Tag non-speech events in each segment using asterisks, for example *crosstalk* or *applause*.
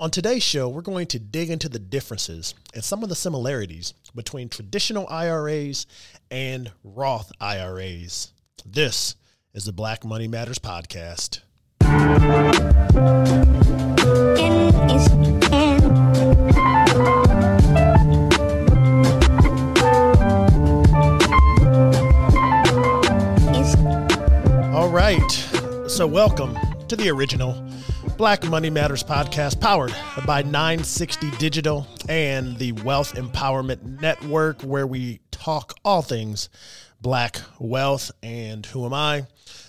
On today's show, we're going to dig into the differences and some of the similarities between traditional IRAs and Roth IRAs. This is the Black Money Matters podcast. All right, so welcome to the original Black Money Matters podcast powered by 960 Digital and the Wealth Empowerment Network, where we talk all things black wealth. And who am I?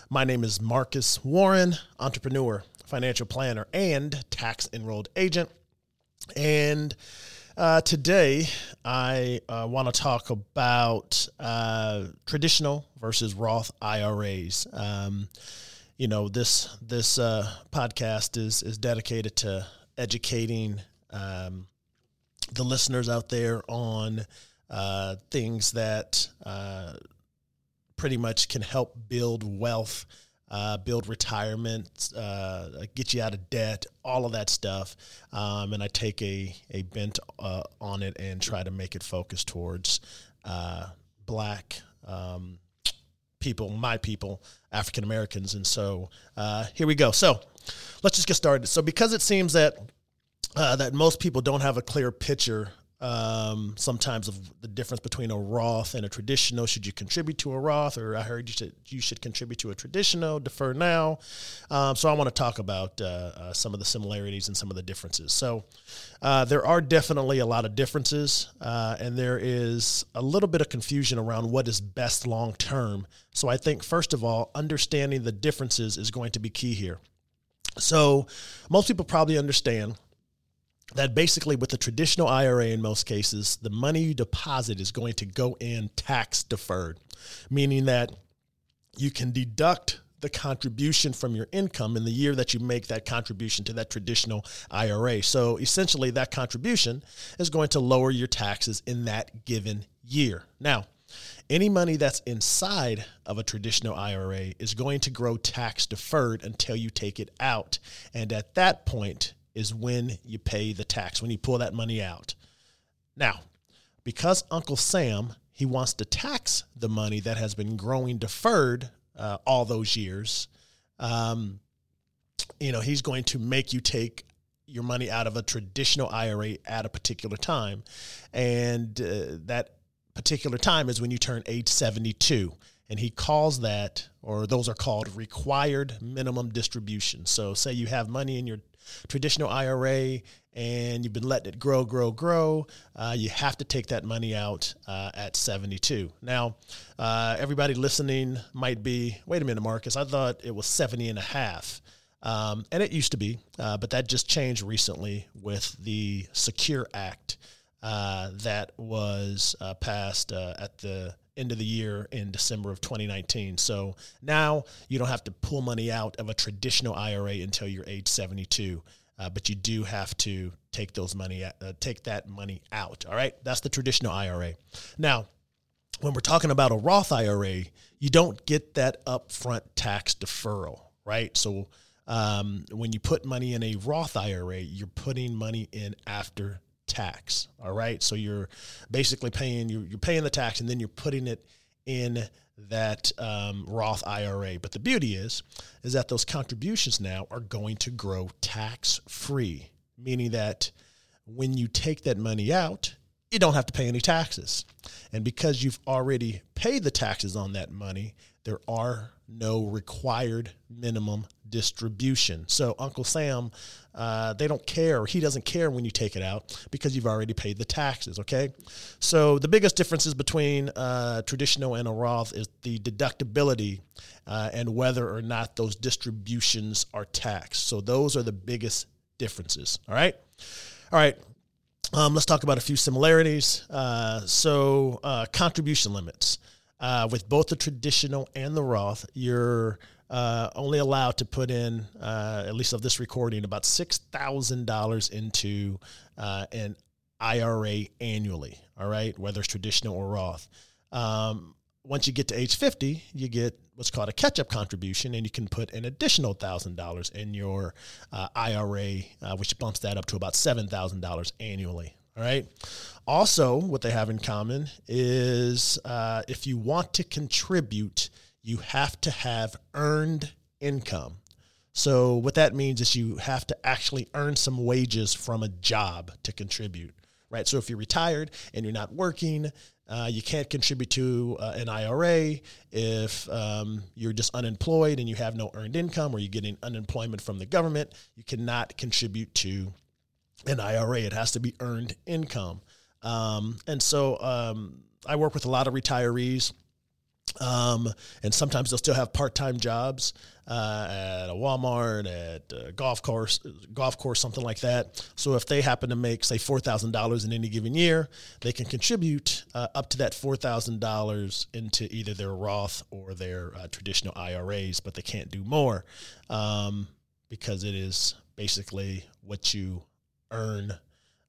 My name is Marcus Warren, entrepreneur, financial planner, and tax enrolled agent. And uh, today, I uh, want to talk about uh, traditional versus Roth IRAs. Um, you know this this uh, podcast is is dedicated to educating um, the listeners out there on uh, things that uh, pretty much can help build wealth, uh, build retirement, uh, get you out of debt, all of that stuff. Um, and I take a a bent uh, on it and try to make it focus towards black. Um, people, my people, African Americans. And so uh, here we go. So let's just get started. So because it seems that uh, that most people don't have a clear picture um, sometimes of the difference between a Roth and a traditional. Should you contribute to a Roth, or I heard you should you should contribute to a traditional, defer now. Um, so I want to talk about uh, uh, some of the similarities and some of the differences. So uh, there are definitely a lot of differences, uh, and there is a little bit of confusion around what is best long term. So I think first of all, understanding the differences is going to be key here. So most people probably understand that basically with the traditional IRA in most cases, the money you deposit is going to go in tax deferred, meaning that you can deduct the contribution from your income in the year that you make that contribution to that traditional IRA. So essentially, that contribution is going to lower your taxes in that given year. Now, any money that's inside of a traditional IRA is going to grow tax deferred until you take it out. And at that point, is when you pay the tax, when you pull that money out. Now, because Uncle Sam, he wants to tax the money that has been growing deferred uh, all those years, um, you know, he's going to make you take your money out of a traditional IRA at a particular time. And uh, that particular time is when you turn age 72 and he calls that or those are called required minimum distribution so say you have money in your traditional IRA and you've been letting it grow, grow, grow, uh, you have to take that money out uh, at 72. Now, uh, everybody listening might be, wait a minute, Marcus, I thought it was 70 and a half. Um, and it used to be, uh, but that just changed recently with the Secure Act uh, that was uh, passed at the end of the year in December of 2019. So now you don't have to pull money out of a traditional IRA until you're age 72. Uh, but you do have to take those money, uh, take that money out. All right, that's the traditional IRA. Now, when we're talking about a Roth IRA, you don't get that upfront tax deferral, right? So um, when you put money in a Roth IRA, you're putting money in after tax. All right. So you're basically paying you're, you're paying the tax and then you're putting it in that um, Roth IRA. But the beauty is, is that those contributions now are going to grow tax free, meaning that when you take that money out, you don't have to pay any taxes. And because you've already paid the taxes on that money, there are no required minimum distribution. So Uncle Sam, uh, they don't care. He doesn't care when you take it out because you've already paid the taxes. Okay. So the biggest differences between uh, traditional and a Roth is the deductibility uh, and whether or not those distributions are taxed. So those are the biggest differences. All right. All right. Um, let's talk about a few similarities. Uh, so uh, contribution limits. Uh, with both the traditional and the Roth, you're uh, only allowed to put in, uh, at least of this recording, about $6,000 into uh, an IRA annually, all right, whether it's traditional or Roth. Um, once you get to age 50, you get what's called a catch up contribution, and you can put an additional $1,000 in your uh, IRA, uh, which bumps that up to about $7,000 annually. All right. Also, what they have in common is uh, if you want to contribute, you have to have earned income. So, what that means is you have to actually earn some wages from a job to contribute, right? So, if you're retired and you're not working, uh, you can't contribute to uh, an IRA if um, you're just unemployed and you have no earned income or you're getting unemployment from the government. You cannot contribute to an IRA. It has to be earned income. Um, and so um, I work with a lot of retirees um, and sometimes they'll still have part-time jobs uh, at a Walmart, at a golf course, golf course, something like that. So if they happen to make, say, four thousand dollars in any given year, they can contribute uh, up to that four thousand dollars into either their Roth or their uh, traditional IRAs, but they can't do more um, because it is basically what you earn,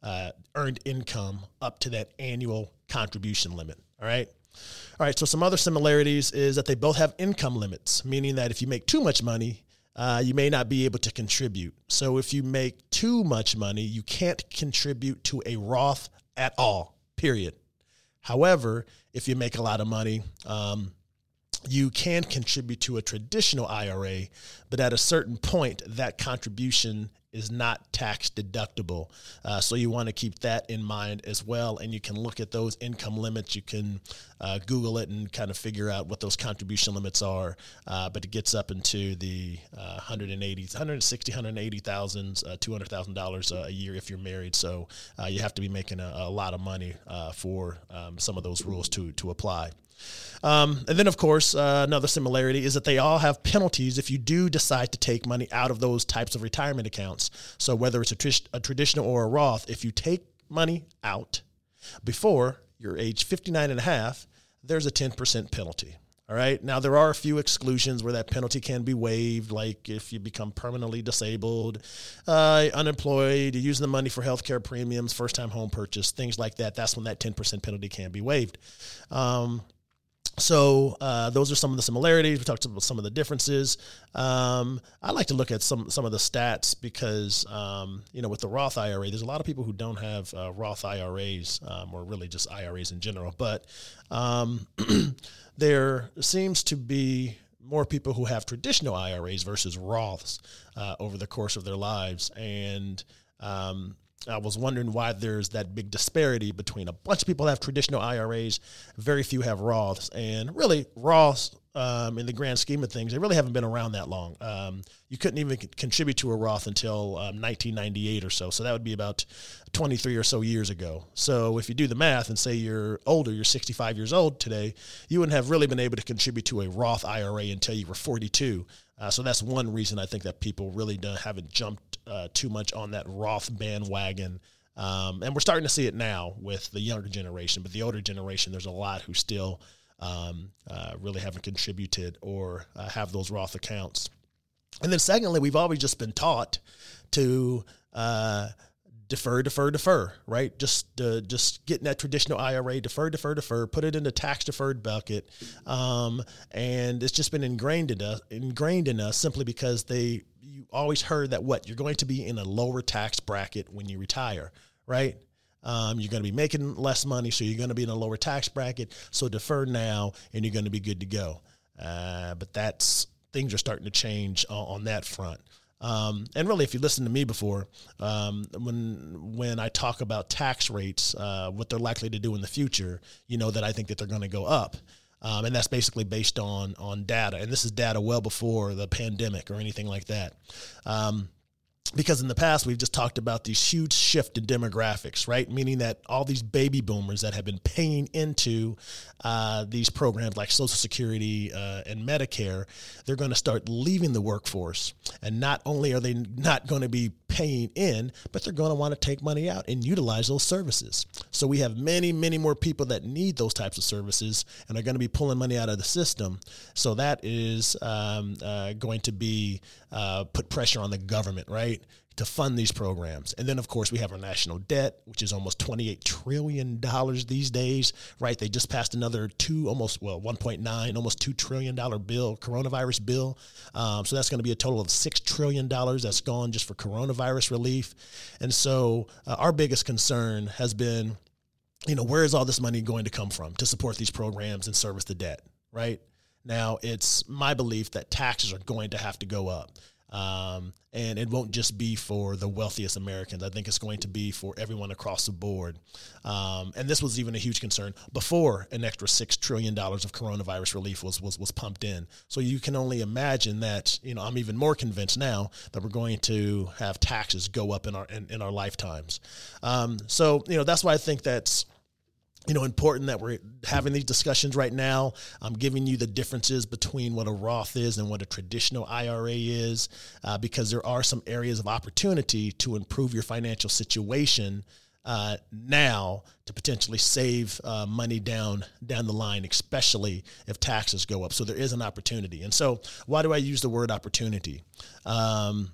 uh, earned income up to that annual contribution limit. All right. All right, so some other similarities is that they both have income limits, meaning that if you make too much money, uh, you may not be able to contribute. So if you make too much money, you can't contribute to a Roth at all, period. However, if you make a lot of money, um, you can contribute to a traditional IRA, but at a certain point, that contribution is not tax deductible. Uh, so you want to keep that in mind as well. And you can look at those income limits. You can uh, Google it and kind of figure out what those contribution limits are. Uh, but it gets up into the 180, 160, 180,000, uh, $200,000 uh, a year if you're married. So uh, you have to be making a, a lot of money for um, some of those rules to, to apply. Um, and then, of course, uh, another similarity is that they all have penalties if you do decide to take money out of those types of retirement accounts. So, whether it's a, tr- a traditional or a Roth, if you take money out before you're age 59 and a half, there's a 10% penalty. All right. Now, there are a few exclusions where that penalty can be waived, like if you become permanently disabled, uh, unemployed, using the money for healthcare premiums, first time home purchase, things like that. That's when that 10% penalty can be waived. Um, so uh, those are some of the similarities. We talked about some of the differences. Um, I like to look at some some of the stats because um, you know with the Roth IRA, there's a lot of people who don't have uh, Roth IRAs um, or really just IRAs in general. But um, *clears throat* there seems to be more people who have traditional IRAs versus Roths uh, over the course of their lives, and um, I was wondering why there's that big disparity between a bunch of people have traditional IRAs, very few have Roths, and really Roths, um, in the grand scheme of things, they really haven't been around that long. Um, you couldn't even contribute to a Roth until um, 1998 or so, so that would be about 23 or so years ago. So if you do the math and say you're older, you're 65 years old today, you wouldn't have really been able to contribute to a Roth IRA until you were 42. Uh, so that's one reason I think that people really haven't jumped uh, too much on that Roth bandwagon. Um, and we're starting to see it now with the younger generation, but the older generation, there's a lot who still um, uh, really haven't contributed or uh, have those Roth accounts. And then, secondly, we've always just been taught to uh, defer, defer, defer, right? Just uh, just getting that traditional IRA, defer, defer, defer, put it in the tax deferred bucket, um, and it's just been ingrained in us, ingrained in us simply because they you always heard that what you're going to be in a lower tax bracket when you retire, right? Um, you're going to be making less money, so you're going to be in a lower tax bracket. So defer now, and you're going to be good to go. Uh, but that's things are starting to change on, on that front. Um, and really, if you listen to me before, um, when when I talk about tax rates, uh, what they're likely to do in the future, you know that I think that they're going to go up, um, and that's basically based on on data. And this is data well before the pandemic or anything like that. Because in the past we've just talked about these huge shift in demographics right? Meaning that all these baby boomers that have been paying into uh, these programs like social security uh, and medicare they're going to start leaving the workforce. And not only are they not going to be paying in but they're going to want to take money out and utilize those services. So we have many many more people that need those types of services and are going to be pulling money out of the system. So that is um, uh, going to be uh, put pressure on the government right to fund these programs. And then, of course, we have our national debt, which is almost $28 trillion these days, right? They just passed another two, almost, well, 1.9, almost $2 trillion bill, coronavirus bill. Um, so that's going to be a total of $6 trillion that's gone just for coronavirus relief. And so uh, our biggest concern has been, you know, where is all this money going to come from to support these programs and service the debt, right? Now, it's my belief that taxes are going to have to go up. Um, and it won't just be for the wealthiest Americans. I think it's going to be for everyone across the board. Um, and this was even a huge concern before an extra six trillion dollars of coronavirus relief was, was was pumped in. So you can only imagine that. You know, I'm even more convinced now that we're going to have taxes go up in our in, in our lifetimes. Um, so you know, that's why I think that's you know, important that we're having these discussions right now. I'm giving you the differences between what a Roth is and what a traditional IRA is, uh, because there are some areas of opportunity to improve your financial situation uh, now to potentially save uh, money down down the line, especially if taxes go up. So there is an opportunity. And so, why do I use the word opportunity? Um,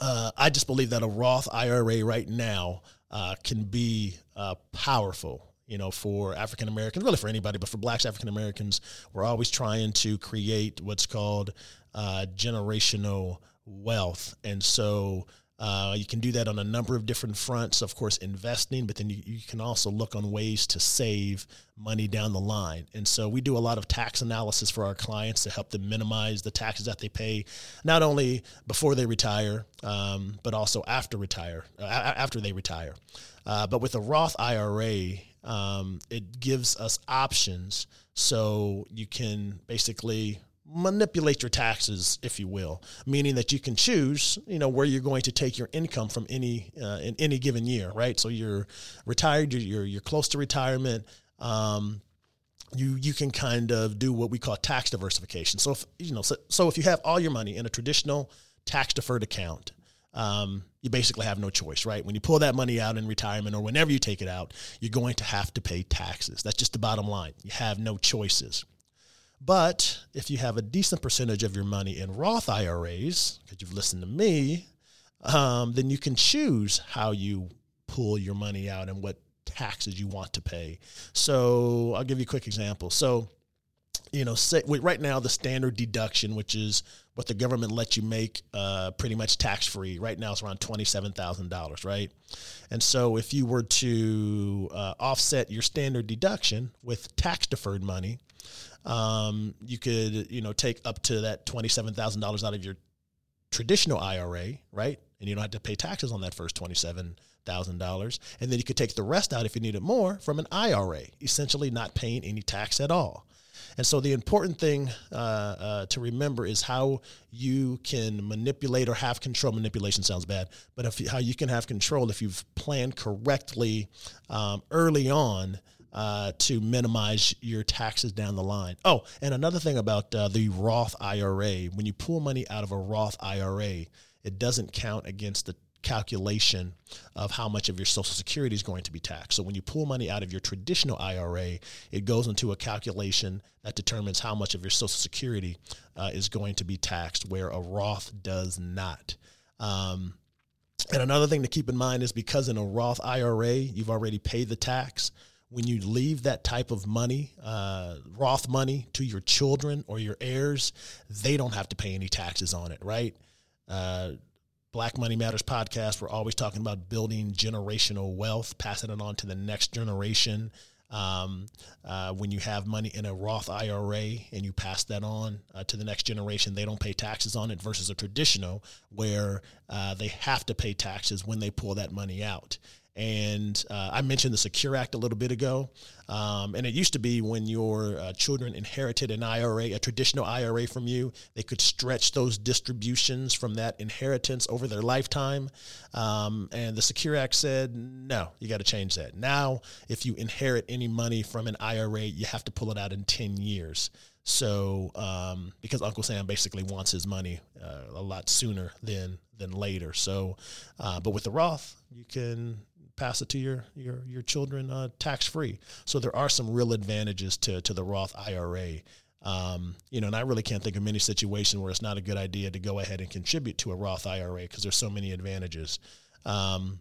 uh, I just believe that a Roth IRA right now uh, can be uh, powerful you know, for African Americans, really for anybody, but for blacks, African Americans, we're always trying to create what's called uh, generational wealth. And so uh, you can do that on a number of different fronts, of course, investing, but then you, you, can also look on ways to save money down the line. And so we do a lot of tax analysis for our clients to help them minimize the taxes that they pay, not only before they retire, um, but also after retire, uh, after they retire. Uh, but with a Roth IRA, um, it gives us options so you can basically manipulate your taxes, if you will, meaning that you can choose, you know, where you're going to take your income from any uh, in any given year, right? So you're retired, you're you're, close to retirement. Um, you you can kind of do what we call tax diversification. So if you know, so, so if you have all your money in a traditional tax deferred account, um, you basically have no choice, right? When you pull that money out in retirement or whenever you take it out, you're going to have to pay taxes. That's just the bottom line. You have no choices. But if you have a decent percentage of your money in Roth IRAs, because you've listened to me, um, then you can choose how you pull your money out and what taxes you want to pay. So I'll give you a quick example. So, you know, say, right now the standard deduction, which is what the government lets you make uh, pretty much tax free. Right now, it's around $27,000, right? And so, if you were to uh, offset your standard deduction with tax deferred money, um, you could, you know, take up to that $27,000 out of your traditional IRA, right? And you don't have to pay taxes on that first $27,000. And then you could take the rest out if you needed more from an IRA, essentially not paying any tax at all. And so the important thing uh, uh, to remember is how you can manipulate or have control. Manipulation sounds bad, but if, how you can have control if you've planned correctly um, early on. Uh, to minimize your taxes down the line. Oh, and another thing about uh, the Roth IRA, when you pull money out of a Roth IRA, it doesn't count against the calculation of how much of your social security is going to be taxed. So when you pull money out of your traditional IRA, it goes into a calculation that determines how much of your social security uh, is going to be taxed, where a Roth does not. Um, and another thing to keep in mind is because in a Roth IRA, you've already paid the tax. When you leave that type of money, uh, Roth money, to your children or your heirs, they don't have to pay any taxes on it, right? Uh, Black Money Matters podcast, we're always talking about building generational wealth, passing it on to the next generation. Um, uh, when you have money in a Roth IRA and you pass that on uh, to the next generation, they don't pay taxes on it versus a traditional where uh, they have to pay taxes when they pull that money out. And uh, I mentioned the Secure Act a little bit ago. Um, and it used to be when your uh, children inherited an IRA, a traditional IRA from you, they could stretch those distributions from that inheritance over their lifetime. Um, and the Secure Act said, no, you got to change that. Now, if you inherit any money from an IRA, you have to pull it out in 10 years. So, um, because Uncle Sam basically wants his money uh, a lot sooner than than later. So, uh, but with the Roth, you can pass it to your your your children uh, tax free. So there are some real advantages to to the Roth IRA. Um, you know, and I really can't think of many situations where it's not a good idea to go ahead and contribute to a Roth IRA because there's so many advantages. Um,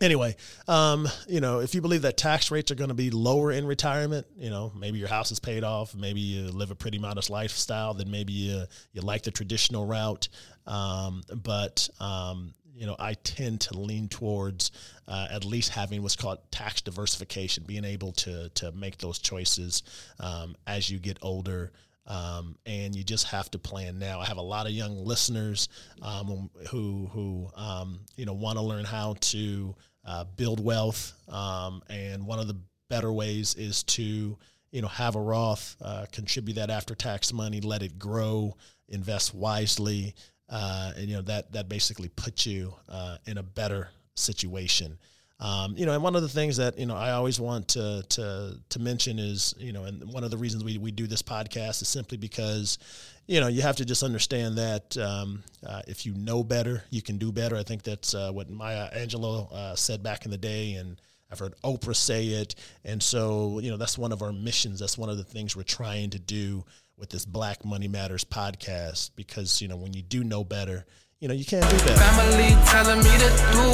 anyway, um, you know, if you believe that tax rates are going to be lower in retirement, you know, maybe your house is paid off, maybe you live a pretty modest lifestyle, then maybe you, you like the traditional route. Um, but, um, you know, I tend to lean towards uh, at least having what's called tax diversification, being able to to make those choices um, as you get older. Um, and you just have to plan now. I have a lot of young listeners um, who who um, you know want to learn how to uh, build wealth, um, and one of the better ways is to you know have a Roth, uh, contribute that after tax money, let it grow, invest wisely, uh, and you know that that basically puts you uh, in a better situation. Um, you know, and one of the things that you know I always want to to to mention is you know, and one of the reasons we we do this podcast is simply because you know you have to just understand that um, uh, if you know better, you can do better. I think that's uh, what Maya Angelou uh, said back in the day, and I've heard Oprah say it, and so you know that's one of our missions. That's one of the things we're trying to do with this Black Money Matters podcast because you know when you do know better, you know you can't do better. Family telling me to do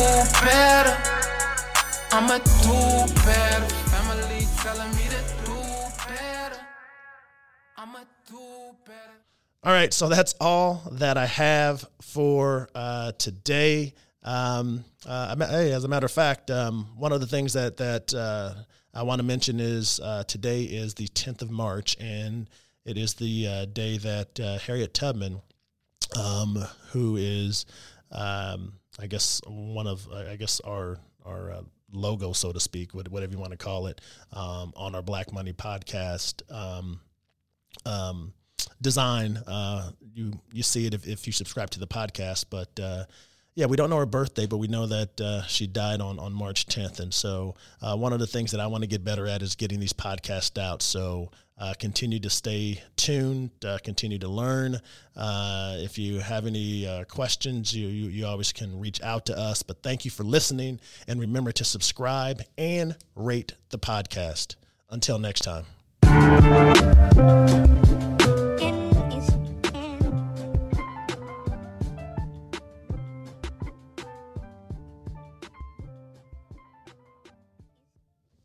better. I'ma do better. Family telling me to do better. I'ma do better. All right, so that's all that I have for uh, today. Um, uh, hey, as a matter of fact, um, one of the things that that uh, I want to mention is uh, today is the 10th of March, and it is the uh, day that uh, Harriet Tubman, um, who is, um, I guess, one of I guess our our logo, so to speak, whatever you want to call it, um, on our Black Money podcast. Um, um, design, uh, you you see it if, if you subscribe to the podcast, but uh, yeah, we don't know her birthday, but we know that uh, she died on, on March 10th. And so, uh, one of the things that I want to get better at is getting these podcasts out. So, uh, continue to stay tuned, uh, continue to learn. Uh, if you have any uh, questions, you, you, you always can reach out to us. But thank you for listening. And remember to subscribe and rate the podcast. Until next time.